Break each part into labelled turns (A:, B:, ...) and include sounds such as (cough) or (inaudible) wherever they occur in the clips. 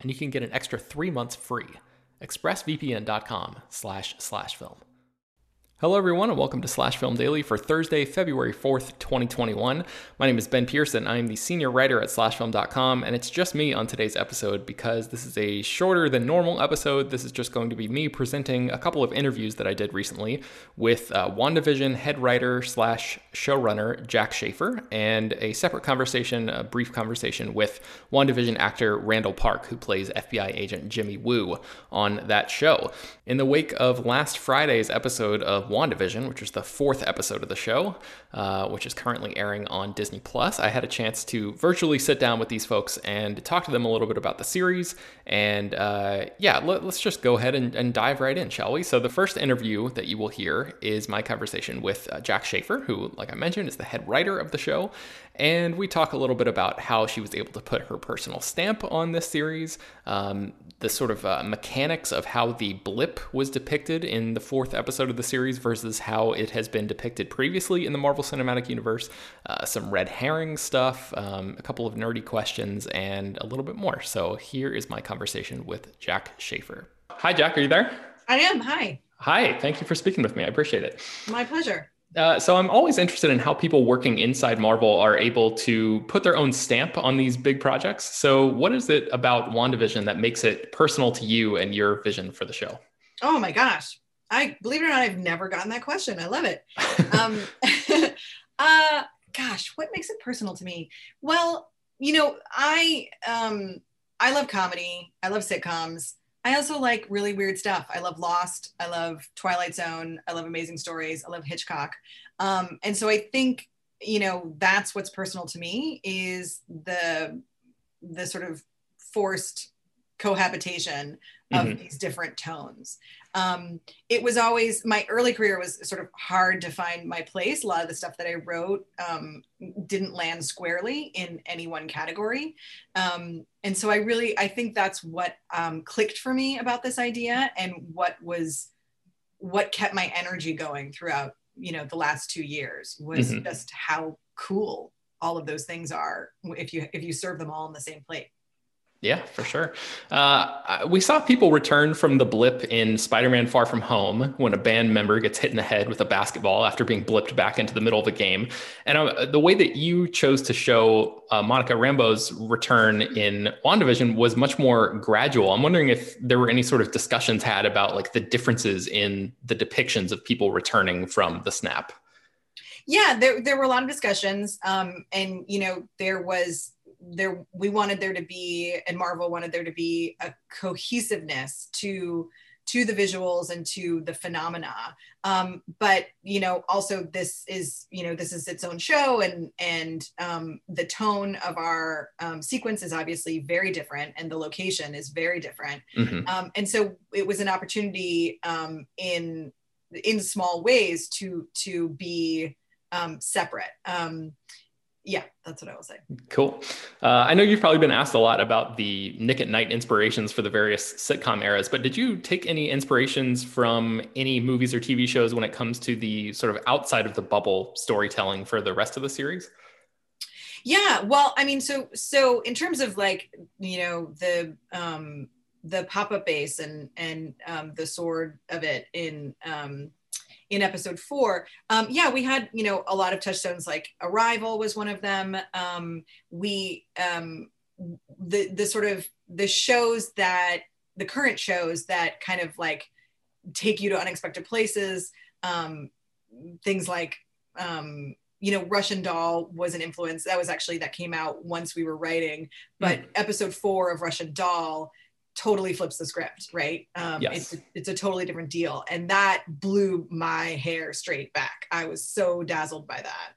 A: and you can get an extra three months free. expressvpn.com slash slash film. Hello, everyone, and welcome to Slash Film Daily for Thursday, February 4th, 2021. My name is Ben Pearson. I am the senior writer at slashfilm.com, and it's just me on today's episode because this is a shorter than normal episode. This is just going to be me presenting a couple of interviews that I did recently with uh, WandaVision head writer slash showrunner Jac Schaeffer, and a separate conversation, a brief conversation with WandaVision actor Randall Park, who plays FBI agent Jimmy Woo on that show. In the wake of last Friday's episode of WandaVision, which is the fourth episode of the show, uh, which is currently airing on Disney Plus. I had a chance to virtually sit down with these folks and talk to them a little bit about the series. And uh, yeah, let, us just go ahead and, and, dive right in, shall we? So, the first interview that you will hear is my conversation with uh, Jac Schaeffer, who, like I mentioned, is the head writer of the show. And we talk a little bit about how she was able to put her personal stamp on this series, um, the sort of uh, mechanics of how the blip was depicted in the fourth episode of the series versus how it has been depicted previously in the Marvel Cinematic Universe, uh, some red herring stuff, um, a couple of nerdy questions, and a little bit more. So here is my conversation with Jac Schaeffer. Hi, Jac. Are you there?
B: I am. Hi.
A: Hi. Thank you for speaking with me. I appreciate it.
B: My pleasure.
A: Uh, so I'm always interested in how people working inside Marvel are able to put their own stamp on these big projects. So what is it about WandaVision that makes it personal to you and your vision for the show?
B: Oh my gosh. I believe it or not, I've never gotten that question. I love it. (laughs) um, (laughs) uh, gosh, what makes it personal to me? Well, you know, I um, I love comedy. I love sitcoms. I also like really weird stuff. I love Lost. I love Twilight Zone. I love Amazing Stories. I love Hitchcock. Um, and so I think you know that's what's personal to me is the the sort of forced cohabitation of mm-hmm. these different tones um, it was always my early career was sort of hard to find my place. A lot of the stuff that I wrote um, didn't land squarely in any one category, um, and so I really I think that's what um, clicked for me about this idea and what was what kept my energy going throughout you know the last two years was mm-hmm. just how cool all of those things are if you if you serve them all on the same plate.
A: Yeah, for sure. Uh, we saw people return from the blip in Spider Man Far From Home when a band member gets hit in the head with a basketball after being blipped back into the middle of the game. And uh, the way that you chose to show uh, Monica Rambo's return in WandaVision was much more gradual. I'm wondering if there were any sort of discussions had about like the differences in the depictions of people returning from the snap.
B: Yeah, there, there were a lot of discussions. Um, and, you know, there was there we wanted there to be and marvel wanted there to be a cohesiveness to to the visuals and to the phenomena. Um, but you know also this is you know this is its own show and and um, the tone of our um, sequence is obviously very different and the location is very different. Mm-hmm. Um, and so it was an opportunity um, in in small ways to to be um, separate yeah, that's what I will say.
A: Cool. Uh, I know you've probably been asked a lot about the Nick at Night inspirations for the various sitcom eras, but did you take any inspirations from any movies or TV shows when it comes to the sort of outside of the bubble storytelling for the rest of the series?
B: Yeah, well, I mean, so so in terms of like you know the um, the pop up base and and um, the SWORD of it in um, in episode four, um, yeah, we had you know a lot of touchstones. Like Arrival was one of them. Um, we um, the the sort of the shows that the current shows that kind of like take you to unexpected places. Um, things like um, you know russian doll was an influence that was actually that came out once we were writing but mm. episode four of russian doll totally flips the script, right? Um, yes. it's, a, it's a totally different deal. And that blew my hair straight back. I was so dazzled by that.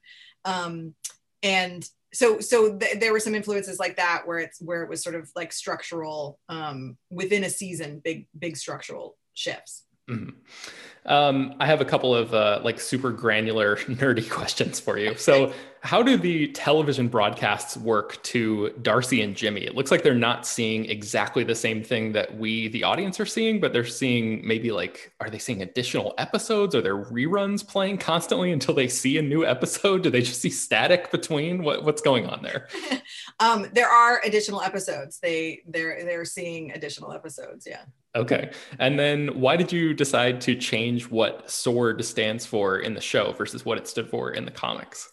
B: Um, and so, so th- there were some influences like that where it's, where it was sort of like structural um, within a season, big, big structural shifts. Mm-hmm.
A: Um, I have a couple of uh, like super granular, (laughs) nerdy questions for you. So, how do the television broadcasts work to Darcy and Jimmy? It looks like they're not seeing exactly the same thing that we, the audience, are seeing, but they're seeing maybe like, are they seeing additional episodes? Are there reruns playing constantly until they see a new episode? Do they just see static between? What, what's going on there? (laughs)
B: um, there are additional episodes. They they're they're seeing additional episodes. Yeah.
A: Okay. And then why did you decide to change what SWORD stands for in the show versus what it stood for in the comics?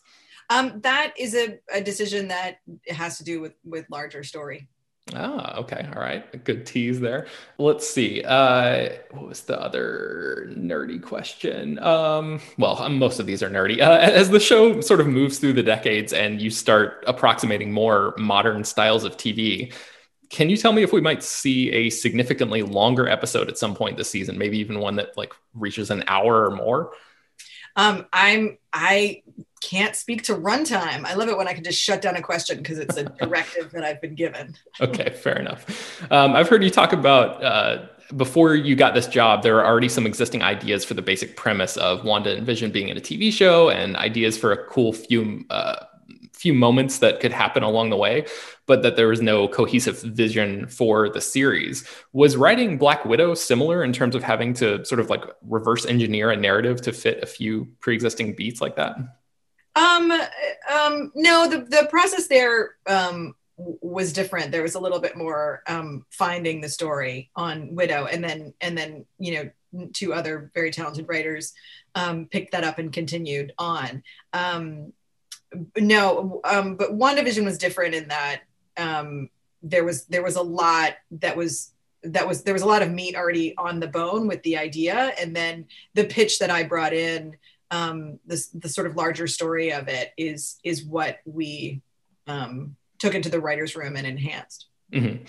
B: Um, that is a, a decision that has to do with with larger story.
A: Ah, okay. All right. A good tease there. Let's see. Uh, what was the other nerdy question? Um, well, most of these are nerdy. Uh, as the show sort of moves through the decades and you start approximating more modern styles of TV, can you tell me if we might see a significantly longer episode at some point this season? Maybe even one that like reaches an hour or more.
B: Um, I'm I can't speak to runtime. I love it when I can just shut down a question because it's a directive that I've been given.
A: okay, fair enough. Um, I've heard you talk about uh, before you got this job, there are already some existing ideas for the basic premise of Wanda and Vision being in a TV show, and ideas for a cool few uh, few moments that could happen along the way, but that there was no cohesive vision for the series. Was writing Black Widow similar in terms of having to sort of like reverse engineer a narrative to fit a few pre-existing beats like that?
B: Um, um, no, the, the process there um, was different. There was a little bit more um, finding the story on Widow, and then and then you know two other very talented writers um, picked that up and continued on. Um, no, um, but WandaVision was different in that um, there was there was a lot that was that was there was a lot of meat already on the bone with the idea, and then the pitch that I brought in, um, this the sort of larger story of it is is what we um, took into the writers' room and enhanced.
A: Mm-hmm.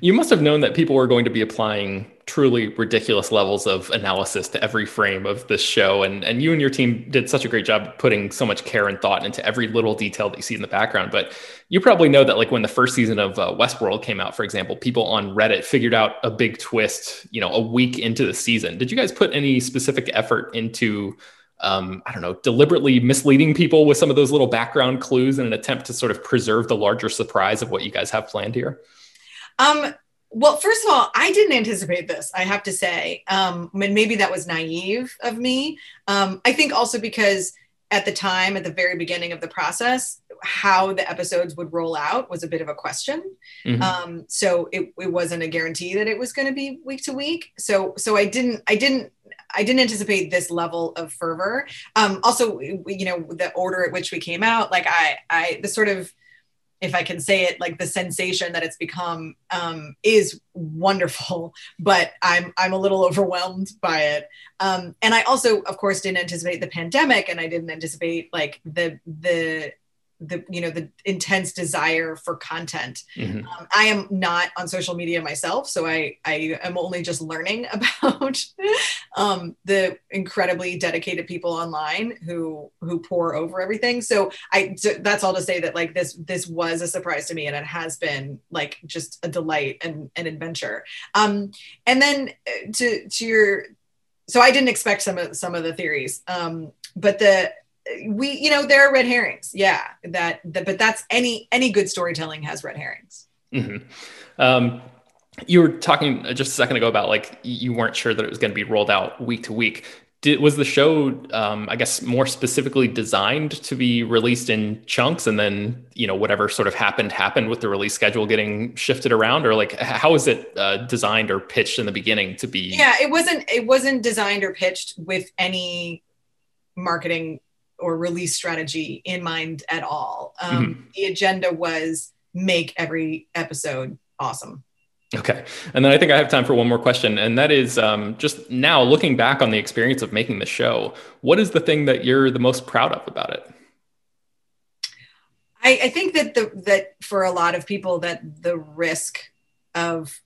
A: You must have known that people were going to be applying truly ridiculous levels of analysis to every frame of this show, and and you and your team did such a great job putting so much care and thought into every little detail that you see in the background. But you probably know that, like when the first season of uh, Westworld came out, for example, people on Reddit figured out a big twist, you know, a week into the season. Did you guys put any specific effort into? um, I don't know, deliberately misleading people with some of those little background clues in an attempt to sort of preserve the larger surprise of what you guys have planned here?
B: Um, well, first of all, I didn't anticipate this, I have to say. Um, and maybe that was naive of me. Um, I think also because at the time, at the very beginning of the process, how the episodes would roll out was a bit of a question. Mm-hmm. Um, so it, it wasn't a guarantee that it was going to be week to week. So so I didn't I didn't I didn't anticipate this level of fervor. Um, also, you know, the order at which we came out, like I I the sort of if I can say it, like the sensation that it's become um, is wonderful, (laughs) but I'm I'm a little overwhelmed by it. Um, and I also, of course, didn't anticipate the pandemic, and I didn't anticipate like the the the you know the intense desire for content. Mm-hmm. um, i am not on social media myself so i i am only just learning (laughs) about um, the incredibly dedicated people online who who pore over everything. So i so that's all to say that like this this was a surprise to me and it has been like just a delight and an adventure. Um and then uh, to to your so i didn't expect some of some of the theories um but the we you know there are red herrings. Yeah that, that but that's any any good storytelling has red herrings.
A: Mm-hmm. um, you were talking just a second ago about like you weren't sure that it was going to be rolled out week to week. Did, was the show um, i guess more specifically designed to be released in chunks and then you know whatever sort of happened happened with the release schedule getting shifted around? Or like how is it uh, designed or pitched in the beginning to be
B: yeah it wasn't it wasn't designed or pitched with any marketing or release strategy in mind at all um, mm-hmm. the agenda was make every episode awesome
A: Okay. And then I think I have time for one more question. And that is um, just now looking back on the experience of making the show, what is the thing that you're the most proud of about it?
B: I, I think that the that for a lot of people that the risk of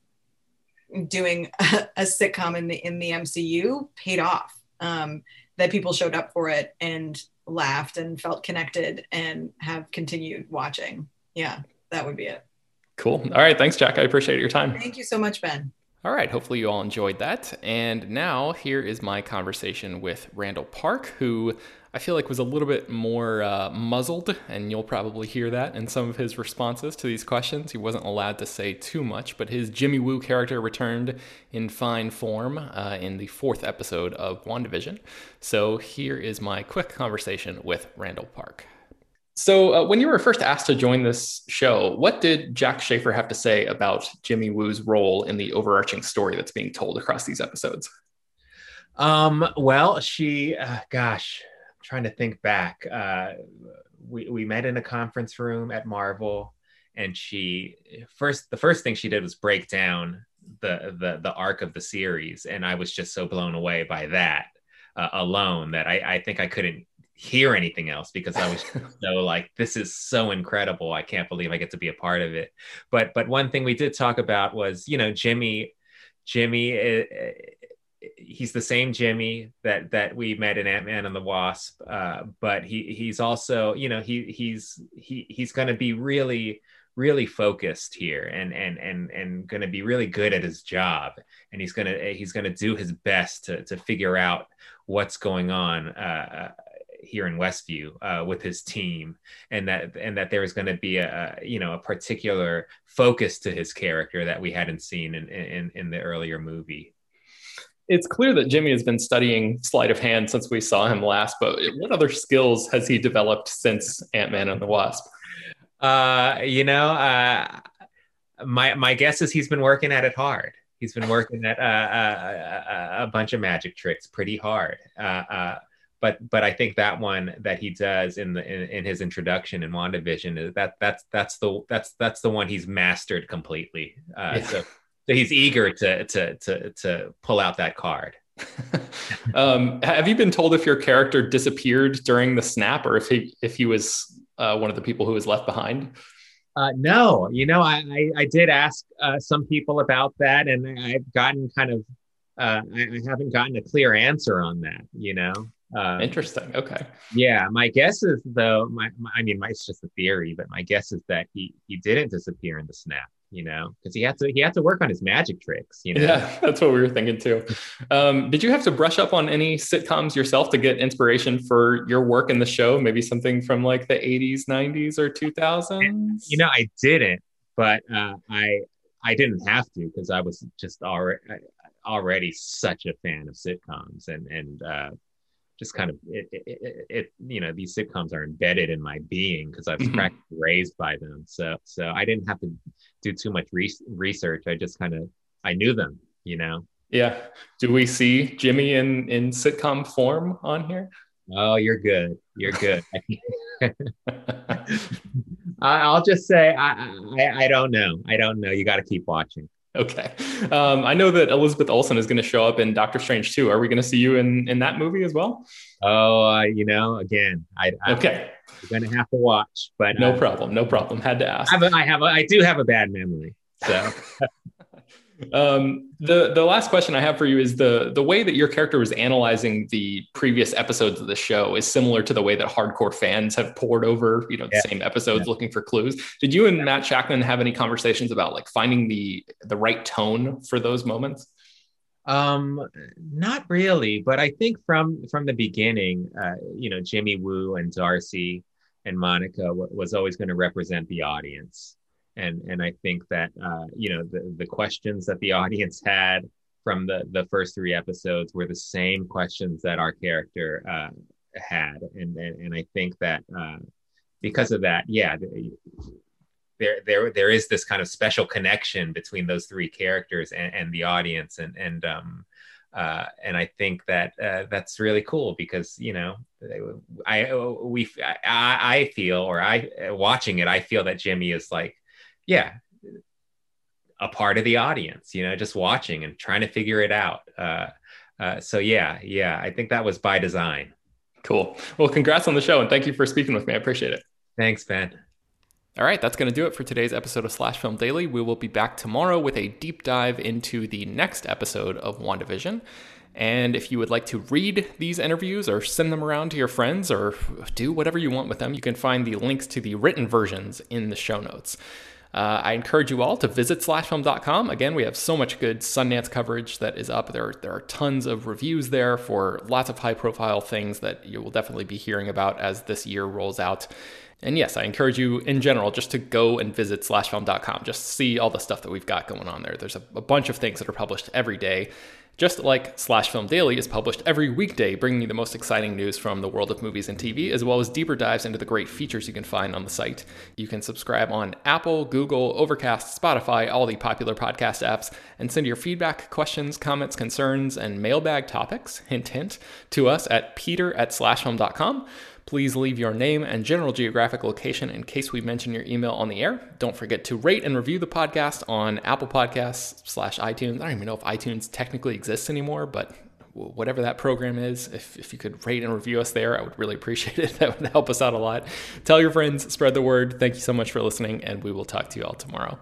B: doing a, a sitcom in the in the MCU paid off. Um, that people showed up for it and laughed and felt connected and have continued watching. Yeah, that would be it.
A: Cool. All right. Thanks, Jac. I appreciate your time.
B: Thank you so much, Ben.
A: All right. Hopefully, you all enjoyed that. And now, here is my conversation with Randall Park, who I feel like was a little bit more uh, muzzled, and you'll probably hear that in some of his responses to these questions. He wasn't allowed to say too much, but his Jimmy Woo character returned in fine form uh, in the fourth episode of WandaVision. So, here is my quick conversation with Randall Park. So, uh, when you were first asked to join this show, what did Jac Schaeffer have to say about Jimmy Woo's role in the overarching story that's being told across these episodes?
C: Um, well, she, uh, gosh, trying to think back. Uh, we, we met in a conference room at Marvel, and she first the first thing she did was break down the the the arc of the series, and I was just so blown away by that uh, alone that I, I think I couldn't hear anything else because I was (laughs) so like, this is so incredible. I can't believe I get to be a part of it. But but one thing we did talk about was, you know, Jimmy, Jimmy, uh, he's the same Jimmy that that we met in Ant Man and the Wasp, uh, but he he's also, you know, he he's he he's going to be really really focused here and and and and going to be really good at his job and he's going to he's going to do his best to to figure out what's going on uh, here in Westview uh, with his team, and that and that there was going to be a, you know a particular focus to his character that we hadn't seen in in, in the earlier movie.
A: It's clear that Jimmy has been studying sleight of hand since we saw him last. But what other skills has he developed since Ant Man and the Wasp?
C: Uh, you know, uh, my my guess is he's been working at it hard. He's been working at uh, uh, uh a bunch of magic tricks pretty hard. Uh, uh but but I think that one that he does in the in, in his introduction in WandaVision is that that's that's the that's that's the one he's mastered completely. Uh, yeah. so, so he's eager to to to to pull out that card. (laughs)
A: um, have you been told if your character disappeared during the snap, or if he if he was uh, one of the people who was left behind?
C: Uh, no, you know, I, I, I did ask uh, some people about that, and I've gotten kind of, uh, I, I, haven't gotten a clear answer on that. You know,
A: um, Interesting. Okay.
C: Yeah, my guess is though. My, my, I mean, my, it's just a theory, but my guess is that he he didn't disappear in the snap. You know, because he had to he had to work on his magic tricks. You know.
A: Yeah, (laughs) that's what we were thinking too. Um, did you have to brush up on any sitcoms yourself to get inspiration for your work in the show? Maybe something from like the '80s, '90s, or 2000s.
C: You know, I didn't, but uh, I I didn't have to because I was just already already such a fan of sitcoms and and uh, just kind of it, it, it, you know these sitcoms are embedded in my being because I was mm-hmm. practically raised by them. So so I didn't have to do too much re- research. I just kind of I knew them, you know.
A: Yeah. Do we see Jimmy in in sitcom form on here?
C: Oh, you're good. You're good. (laughs) (laughs) I'll just say I, I I don't know. I don't know. You got to keep watching.
A: Okay. Um, I know that Elizabeth Olsen is going to show up in Doctor Strange too. Are we going to see you in in that movie as well?
C: Oh, uh, you know, again, I, I
A: okay.
C: You're going to have to watch, but
A: no uh, problem, no problem. Had to ask.
C: I have, a, I have, a, I do have a bad memory, so. (laughs)
A: Um, the the last question I have for you is the the way that your character was analyzing the previous episodes of the show is similar to the way that hardcore fans have pored over you know the yeah. same episodes yeah. looking for clues. Did you and yeah. Matt Shakman have any conversations about like finding the the right tone for those moments?
C: Um, not really, but I think from from the beginning, uh, you know, Jimmy Woo and Darcy and Monica w- was always going to represent the audience, and and I think that uh, you know the the questions that the (laughs) audience had from the the first three episodes were the same questions that our character uh, had, and, and and I think that uh, because of that, yeah. There, there, there is this kind of special connection between those three characters and, and the audience, and and um, uh, and I think that uh, that's really cool because you know I we I, I feel or I watching it I feel that Jimmy is like yeah a part of the audience you know just watching and trying to figure it out uh, uh, so yeah yeah I think that was by design.
A: Cool. Well, congrats on the show and thank you for speaking with me. I appreciate it.
C: Thanks, Ben.
A: All right, that's going to do it for today's episode of Slash Film Daily. We will be back tomorrow with a deep dive into the next episode of WandaVision. And if you would like to read these interviews or send them around to your friends or do whatever you want with them, you can find the links to the written versions in the show notes. Uh, I encourage you all to visit slashfilm.com. Again, we have so much good Sundance coverage that is up. There, there are tons of reviews there for lots of high profile things that you will definitely be hearing about as this year rolls out. And yes, I encourage you in general just to go and visit slashfilm.com. Just see all the stuff that we've got going on there. There's a, a bunch of things that are published every day. Just like Slash Film Daily is published every weekday, bringing you the most exciting news from the world of movies and TV, as well as deeper dives into the great features you can find on the site. You can subscribe on Apple, Google, Overcast, Spotify, all the popular podcast apps, and send your feedback, questions, comments, concerns, and mailbag topics, hint, hint, to us at peter at slashfilm.com. Please leave your name and general geographic location in case we mention your email on the air. Don't forget to rate and review the podcast on Apple Podcasts slash iTunes. I don't even know if iTunes technically exists anymore, but whatever that program is, if, if you could rate and review us there, I would really (laughs) appreciate it. That would help us out a lot. Tell your friends, spread the word. Thank you so much for listening, and we will talk to you all tomorrow.